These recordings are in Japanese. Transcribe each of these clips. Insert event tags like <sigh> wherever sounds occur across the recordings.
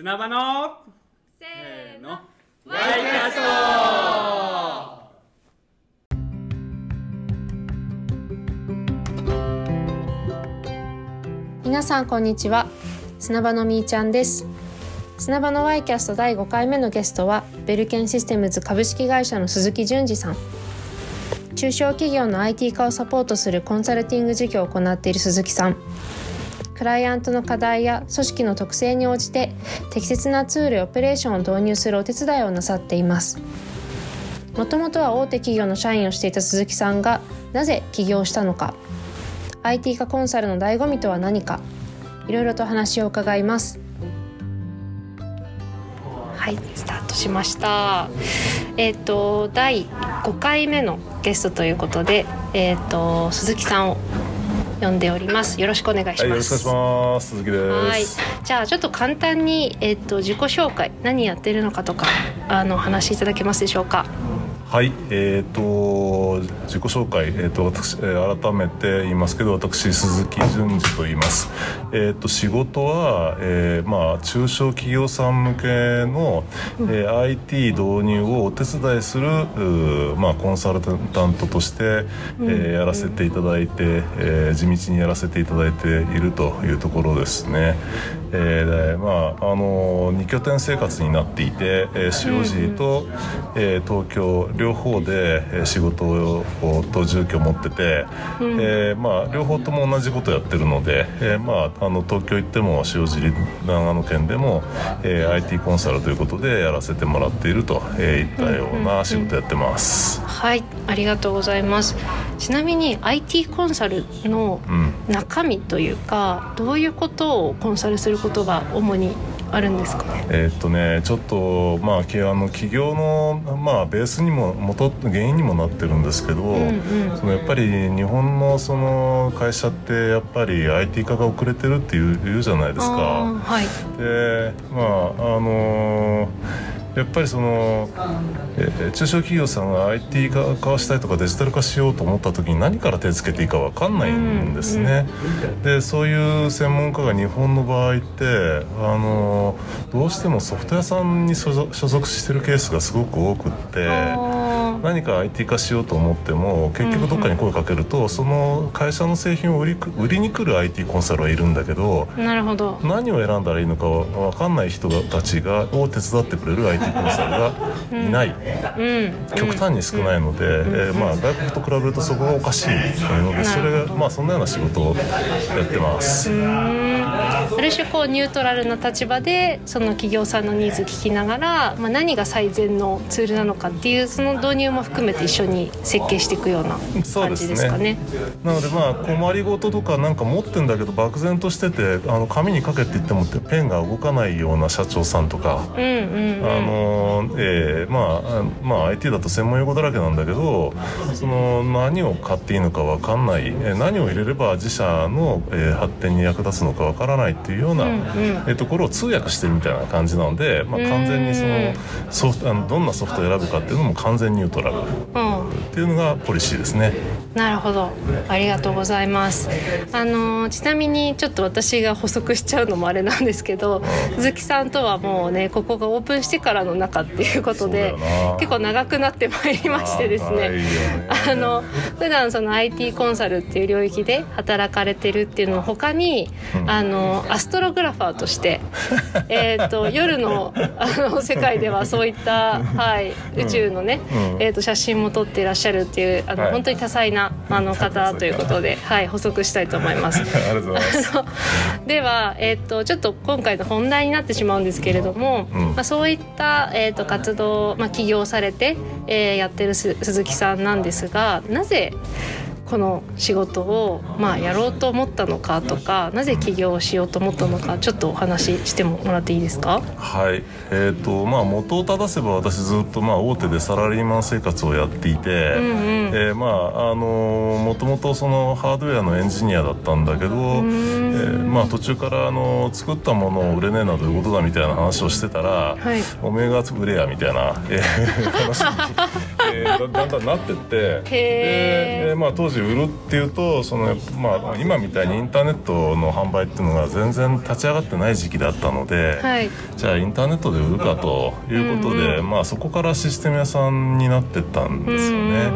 砂場のせせーの。ワイイキャスト。皆さんこんにちは。砂場のみーちゃんです。砂場のワイキャスト第5回目のゲストはベルケンシステムズ株式会社の鈴木淳二さん。中小企業の IT 化をサポートするコンサルティング事業を行っている鈴木さんクライアントの課題や組織の特性に応じて適切なツールやオペレーションを導入するお手伝いをなさっています。もともとは大手企業の社員をしていた鈴木さんがなぜ起業したのか。IT 化コンサルの醍醐味とは何か。いろいろと話を伺います。はいスタートしました。えっ、と第5回目のゲストということでえっ、と鈴木さんを呼んでおりますよろしくお願いします、はい、よろしくお願いします。鈴木です。はい、じゃあちょっと簡単に、えっと自己紹介何やってるのかとかあのお話しいただけますでしょうか？はい、えっ、と自己紹介、えっ、と私、えー改めて言いますけど、私鈴木淳二と言います。えっ、と仕事は、えーまあ中小企業さん向けの、えー IT 導入をお手伝いするまあコンサルタントとして、えーやらせていただいて、えー地道にやらせていただいているというところですね。えーでまああの二拠点生活になっていて、えー塩尻と、えー東京両方でえー仕事をと住居を持ってて、えーまあ両方とも同じことやってるので、えーまああの東京行っても塩尻長野県でも、えー IT コンサルということでやらせてもらっていると、えーいったような仕事やってます。はい、ありがとうございます。ちなみに IT コンサルのうん中身というかどういうことをコンサルすることが主にあるんですか？ね。えーっとねちょっとまあきあの企業のまあベースにも元原因にもなってるんですけど、うんうんそのやっぱり日本のその会社ってやっぱり IT 化が遅れてるっていう言うじゃないですか。はい。でまああのやっぱりそのえー中小企業さんが IT 化化をしたいとかデジタル化しようと思った時に何から手つけていいか分かんないんですね。でそういう専門家が日本の場合ってあのどうしてもソフト屋さんに所属所属してるケースがすごく多くって。あ何か IT 化しようと思っても結局どっかに声かけると、その会社の製品を売りく売りに来る IT コンサルはいるんだけどーなるほど。何を選んだらいいのか分かんない人たちがを手伝ってくれる IT コンサルがいない、うん。極端に少ないので、えーまあ、外国と比べるとそこがおかしいのでそれが、まあ、そんなような仕事をやってます。うんある種こうニュートラルな立場でその企業さんのニーズ聞きながら、まあ、何が最善のツールなのかっていうその導入も含めて一緒に設計していくような感じですかね。なのでまあ困りごととかなんか持ってんだけど漠然としててあの紙に書けって言ってもペンが動かないような社長さんとか。うんうんうん。あのえーまああまあ IT だと専門用語だらけなんだけどその何を買っていいのか分かんない、えー何を入れれば自社の、えー発展に役立つのか分からないっていうような、えーところを通訳してるみたいな感じなので、まあ、完全にそのソフトあのどんなソフトを選ぶかっていうのも完全ニュートラルっうん。ていうのがポリシーですね。なるほど。ありがとうございます。あのちなみにちょっと私が補足しちゃうのもあれなんですけど鈴木さんとはもうねここがオープンしてからの中っていうことで結構長くなってまいりましてですね。あの普段その IT コンサルっていう領域で働かれてるっていうの他に、うん。あのアストログラファーとして <laughs> えーと夜のあの世界ではそういった、はい、宇宙のね、うん。えー、と写真も撮っていらっしゃるっていうあの、はい。本当に多彩なあの方ということで、<laughs> はい、補足したいと思います。<laughs> ありがとうございます。あの <laughs> では、えっとちょっと今回の本題になってしまうんですけれども、うんまあ、そういった、えっと活動、まあ、起業されて、えーやってるす鈴木さんなんですがなぜこの仕事を、まあ、やろうと思ったのかとかなぜ起業をしようと思ったのかちょっとお話ししてもらっていいですか？はい、えーとまあ、元を正せば私ずっとまあ大手でサラリーマン生活をやっていて、うんうん。えーまああのもともとそのハードウェアのエンジニアだったんだけど、えーまあ、途中からあの作ったものを売れねえなどういうことだみたいな話をしてたら、はい。おめえが売れやみたいな、えー <laughs> 話に、えだだんだんなってって。でまあ、当時売るっていうとその、まあ、今みたいにインターネットの販売っていうのが全然立ち上がってない時期だったので、はい。じゃあインターネットで売るかということで、まあ、そこからシステム屋さんになってったんですよね。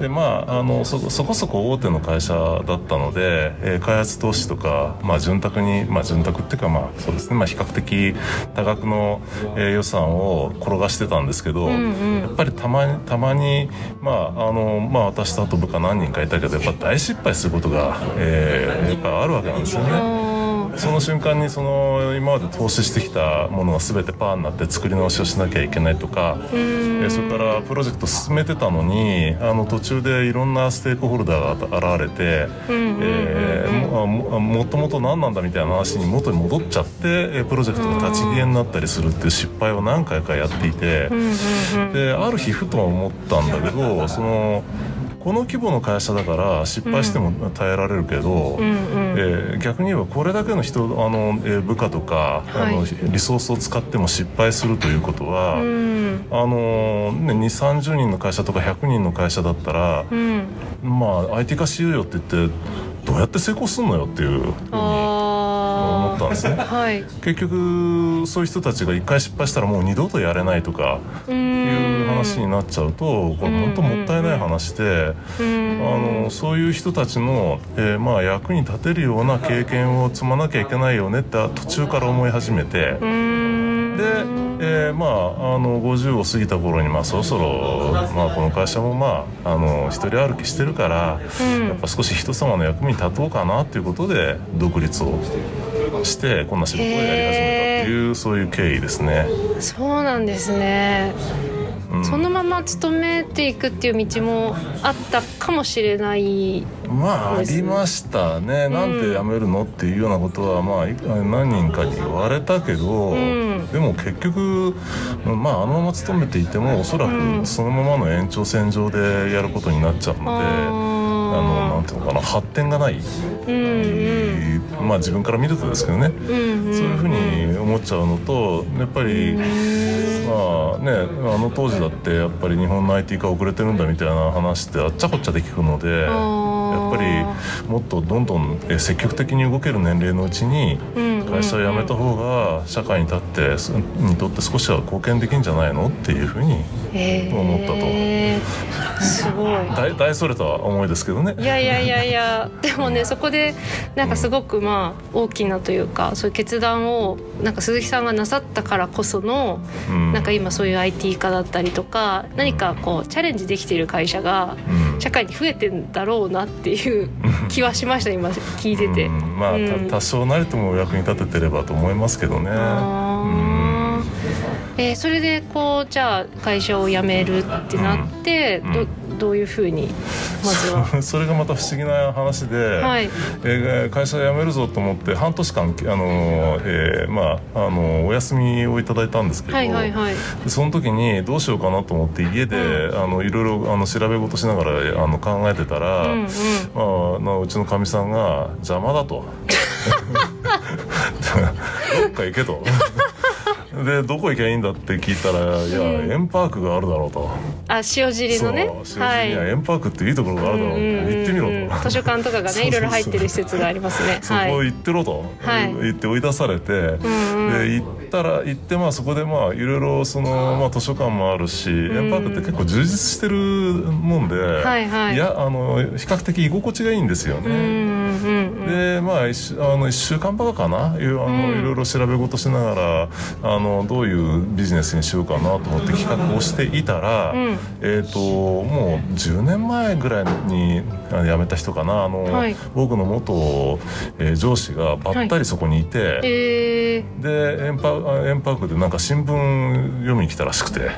でまああのそそこそこ大手の会社だったので、えー開発投資とか、まあ、潤沢に、まあ、潤沢っていうかまあそうですね、まあ、比較的多額の、えー予算を転がしてたんですけど、やっぱりたまにたまに、まああのまあ、私とあと部下何人かいたけどやっぱ大失敗することが、えーやっぱあるわけなんですよね。あその瞬間にその今まで投資してきたものが全てパーになって作り直しをしなきゃいけないとか、えーそれからプロジェクト進めてたのにあの途中でいろんなステークホルダーが現れて、えーもももともと何なんだみたいな話に元に戻っちゃってえープロジェクトが立ち消えになったりするっていう失敗を何回かやっていて、である日ふと思ったんだけどその。この規模の会社だから失敗しても耐えられるけど、えー逆に言えばこれだけの人あの、えー部下とか、はい。あのリソースを使っても失敗するということは、うん。あのね、2 3 0人の会社とか100人の会社だったら、うん。まあ IT 化しようよって言ってどうやって成功するのよっていう。ふうにったんですね。あ。はい。結局そういう人たちが一回失敗したらもう二度とやれないとかういう話になっちゃうとこれ本当もったいない話で。うん。あのそういう人たちの、えーまあ、役に立てるような経験を積まなきゃいけないよねって途中から思い始めてうん。で、えーまあ、あの50を過ぎた頃に、まあ、そろそろ、まあ、この会社も、まあ、あの一人歩きしてるから、うん。やっぱ少し人様の役に立とうかなっていうことで独立をしてこんな仕事をやり始めたっていうそういう経緯ですね。そうなんですね。うん。そのまま勤めていくっていう道もあったかもしれない。まあありましたね、なんで辞めるのっていうようなことは、まあ、い何人かに言われたけど、ん。でも結局、まあ、あのまま勤めていてもおそらうん。くそのままの延長線上でやることになっちゃうので、あのなんていうのかな発展がない、うんうん。まあ自分から見るとですけどね、うんうん。そういうふうに思っちゃうのとやっぱり。まあね、あの当時だってやっぱり日本の IT 化遅れてるんだみたいな話ってあっちゃこっちゃで聞くのでやっぱりもっとどんどんえ積極的に動ける年齢のうちに会社を辞めた方が社会に立ってすにとって少しは貢献できるんじゃないのっていうふうに思ったと。すごい。<laughs> 大大それた思いですけどね。い。やいやいやいや <laughs> でもねそこでなんかすごくまあ大きなというかそういう決断をなんか鈴木さんがなさったからこそのうん。なんか今そういう IT 化だったりとか何かこうチャレンジできている会社がうん社会に増えてんだろうなっていう気はしました今聞いてて。うん。まあ、うん。た多少なりとも役に立ててればと思いますけどね。えーそれでこうじゃあ会社を辞めるってなって、うん。どどういうふうにまずは。う <laughs> んそれがまた不思議な話で、はい。えー会社辞めるぞと思って半年間あの、えーまあ、あのお休みをいただいたんですけど、はいはいはい。でその時にどうしようかなと思って家で、あのいろいろあの調べ事しながらあの考えてたら、うんうん。まあ、なうちのかみさんが「邪魔だ」と「<laughs> <laughs> どっか行け」と。でどこ行きゃいいんだって聞いたら「いや、うん。円パークがあるだろう」と。あ塩尻のね。塩尻には円パークっていいところがあるだろうって、うんうんうん。行ってみろと。図書館とかがね <laughs> いろいろ入ってる施設がありますね。そこはい行ってろと、はい。言って追い出されて、で行ったら行ってまあそこでまあいろいろその、まあ、図書館もあるし、円パークって結構充実してるもんで、はいはい。やあの比較的居心地がいいんですようんね。うんうん。でまあ一週あの1週間ばかかな？あの、うん。いろいろ調べ事しながらあのどういうビジネスにしようかなと思って企画をしていたら、うん。えっ、ともう10年前ぐらいに辞めた人かな。あの、はい。僕の元、えー上司がばったりそこにいて、えでエンパあエンパークでなんか新聞読みに来たらしくて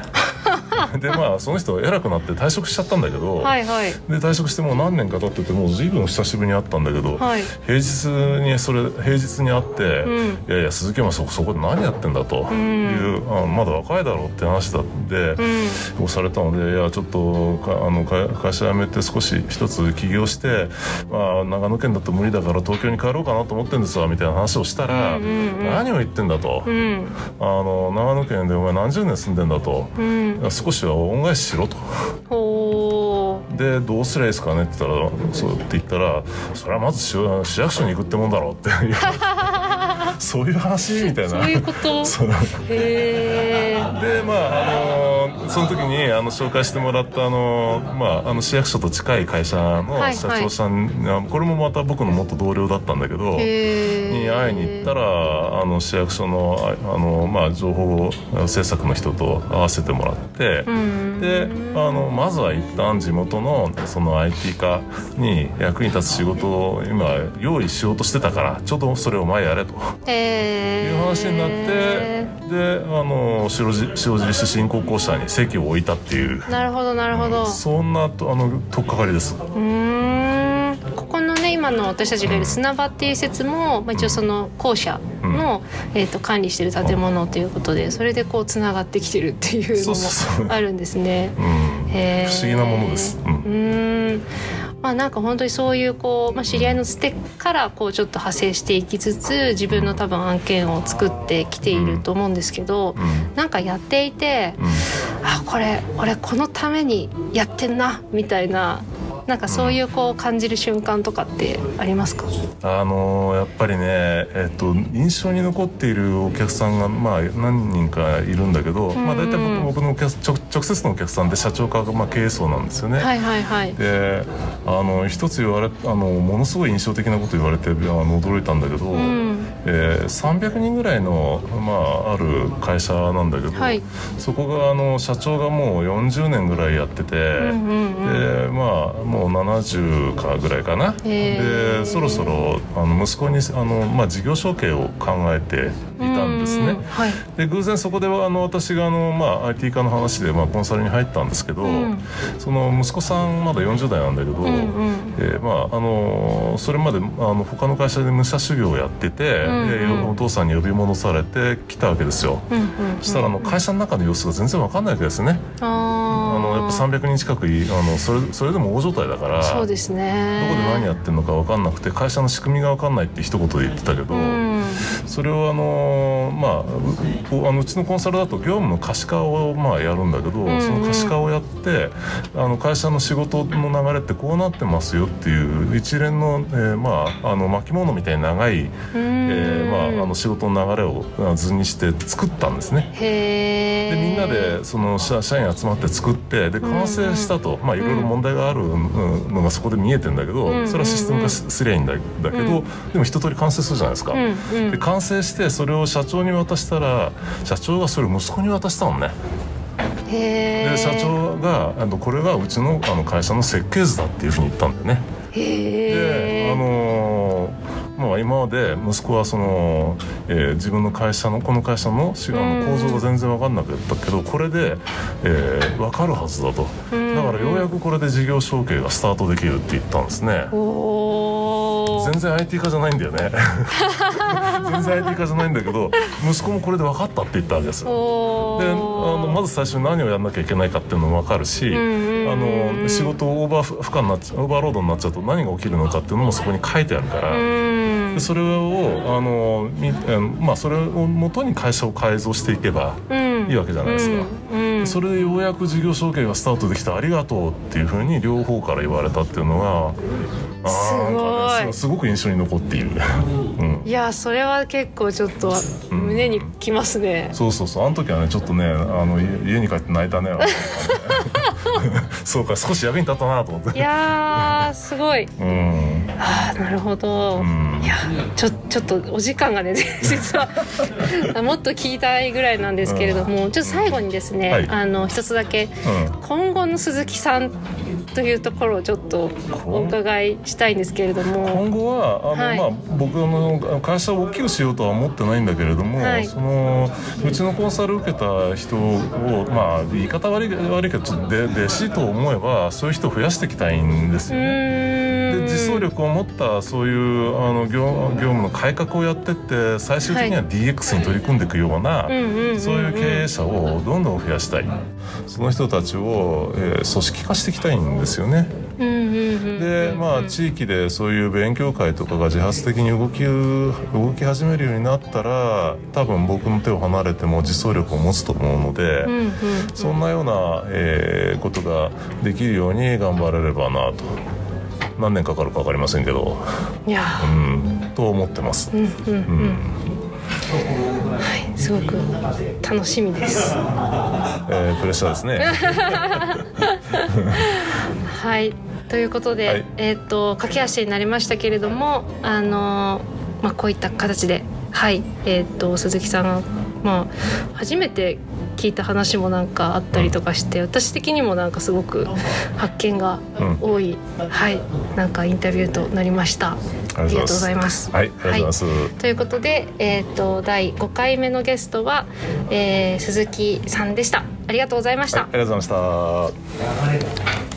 <laughs> でまあその人偉くなって退職しちゃったんだけど、ー、はいはい。で退職してもう何年か経っててもう随分久しぶりに会ったんだけど、はい。平日にそれ平日に会って「うん。いやいや鈴木お前そそこで何やってんだ」という、あまだ若いだろうって話だって、うん。をされたので「いやちょっとかあの会会社辞めて少し一つ起業して、まあ、長野県だと無理だから東京に帰ろうかなと思ってんですわ」みたいな話をしたら「うんうんうん何を言ってんだ」と。うん。あの長野県でお前何十年住んでんだと、うん。少し司は恩返ししろと。ほでどうすりゃいいですかねって言ったらそうって言ったらそれはまず市市役所に行くってもんだろうって。い <laughs> うそういう話みたいな。うそういうこと。でまああのその時にあの紹介してもらったあの、まあ、あの市役所と近い会社のはい社長さん、あこれもまた僕の元同僚だったんだけど。に会いに行ったらあの市役所のああの、まあ、情報政策の人と会わせてもらって、うんであのまずは一旦地元のその IT 化に役に立つ仕事を今用意しようとしてたからちょっとそれを前やれと。へいう話になってであの塩尻塩尻市振興公社に席を置いたっていう。なるほどなるほど。うそんなとあの取っかかりです。ーん。ここのね今の私たちがいる砂場っていう施設も、まあ、一応その校舎の、えー、と管理してる建物ということでそれでこうつながってきてるっていうそうのそうそう。もあるんですね。うん、へー。不思議なものです。うん。まあなんか本当にそういうこう、まあ、知り合いのつてからこうちょっと派生していきつつ自分の多分案件を作ってきていると思うんですけど、うん。なんかやっていてうんあこれ俺このためにやってんなみたいななんかそういうこう感じる瞬間とかってありますか、あのやっぱりね、えっと、印象に残っているお客さんが、まあ、何人かいるんだけど、まあ、大体僕僕のお客直直接のお客さんで社長か、まあ、経営層なんですよね。はいはいはい。であの一つ言われあのものすごい印象的なこと言われてあの驚いたんだけど、んえー300人ぐらいの、まあ、ある会社なんだけど、はい。そこがあの社長がもう40年ぐらいやってて、うんうんでまあもう70かぐらいかな、でそろそろあの息子にあの、まあ、事業承継を考えていたんですね。うんはい。で偶然そこではあの私があの、まあ、IT 化の話で、まあ、コンサルに入ったんですけど、んその息子さんまだ40代なんだけど、んうんえーまあ、あのそれまであの他の会社で武者修行をやってて、んうんでお父さんに呼び戻されて来たわけですよ。うんうん。そしたらあの会社の中の様子が全然わかんないわけですね。ああのやっぱ300人近くいあのそれそれでも大所帯だからそうですね。どこで何やってるのか分かんなくて会社の仕組みが分かんないって一言で言ってたけど、うん。それをあのまあうあのうちのコンサルだと業務の可視化をまあやるんだけど、んその可視化をやってあの会社の仕事の流れってこうなってますよっていう一連の、えーまああの巻物みたいに長い、えーまあ、あの仕事の流れをあ図にして作ったんですね。でみんなでその社社員集まって作ってで完成したと、まあいろいろ問題があるのがそこで見えてんだけど、んそれはシステム化しすりゃいいんだだけど、でも一通り完成するじゃないですか。で完成してそれを社長に渡したら社長がそれを息子に渡したのね。で社長があのこれがうちのあの会社の設計図だっていうふうに言ったんだよね。へでえ。あのーまあ、今まで息子はその、えー自分の会社のこの会社のしあの構造が全然分かんなかったけどこれで、えー分かるはずだとだからようやくこれで事業承継がスタートできるって言ったんですね。全然 IT 化じゃないんだよね <laughs> 全然 IT 化じゃないんだけど息子もこれで分かったって言ったわけですであお。のまず最初に何をやんなきゃいけないかっていうのも分かるし、あの仕事をオーバー負荷になっちゃオーバーロードになっちゃうと何が起きるのかっていうのもそこに書いてあるから。それをあのまあそれをもとに会社を改造していけばうんいいわけじゃないですか。それでようやく事業承継がスタートできたありがとうっていうふうに両方から言われたっていうのがすごい。すすごく印象に残っている、<laughs> うん、いやそれは結構ちょっと胸にきますね。そうそうそうあの時はねちょっとねあの家家に帰って泣いたね <laughs> <laughs> そうか少し役に立ったなと思って。いやーすごい。うん。ああなるほど。うん。いやちょちょっとお時間がね実はもっと聞きたいぐらいなんですけれども、ちょっと最後にですね、はい。あの一つだけ。うん。今後の鈴木さんというところをちょっとお伺いしたいんですけれども。今後はあの、はいまあ、僕あの会社を大きくしようとは思ってないんだけれども、はいそのうちのコンサル受けた人をまあ言い方悪い悪いけどちょっとで弟子と思えばそういう人を増やしていきたいんですうよね。ーんで実装力を持ったそういうあの業業務の改革をやってって最終的には DX に取り組んでいくような、そういう経営者をどんどん増やしたい。その人たちを、えー組織化していきたいんですよね。でまあ地域でそういう勉強会とかが自発的に動き動き始めるようになったら多分僕の手を離れても実装力を持つと思うので、そんなような、えーことができるように頑張れればなと何年かかるか分かりませんけど、いや。うーん、と思ってます。うんうんううん。んはいすごく楽しみです。<laughs> えープレッシャーですね。<laughs> はいということで、はい。えっ、と駆け足になりましたけれどもあのーまあこういった形ではいえっ、と鈴木さんがまあ初めて聞いた話もなんかあったりとかして、私的にもなんかすごく発見が多い、はい。なんかインタビューとなりました。あありがとうございます。はい、ありがとうございます。ということで、えー、と第5回目のゲストは、えー鈴木さんでした。ありがとうございました、はい、ありがとうございました。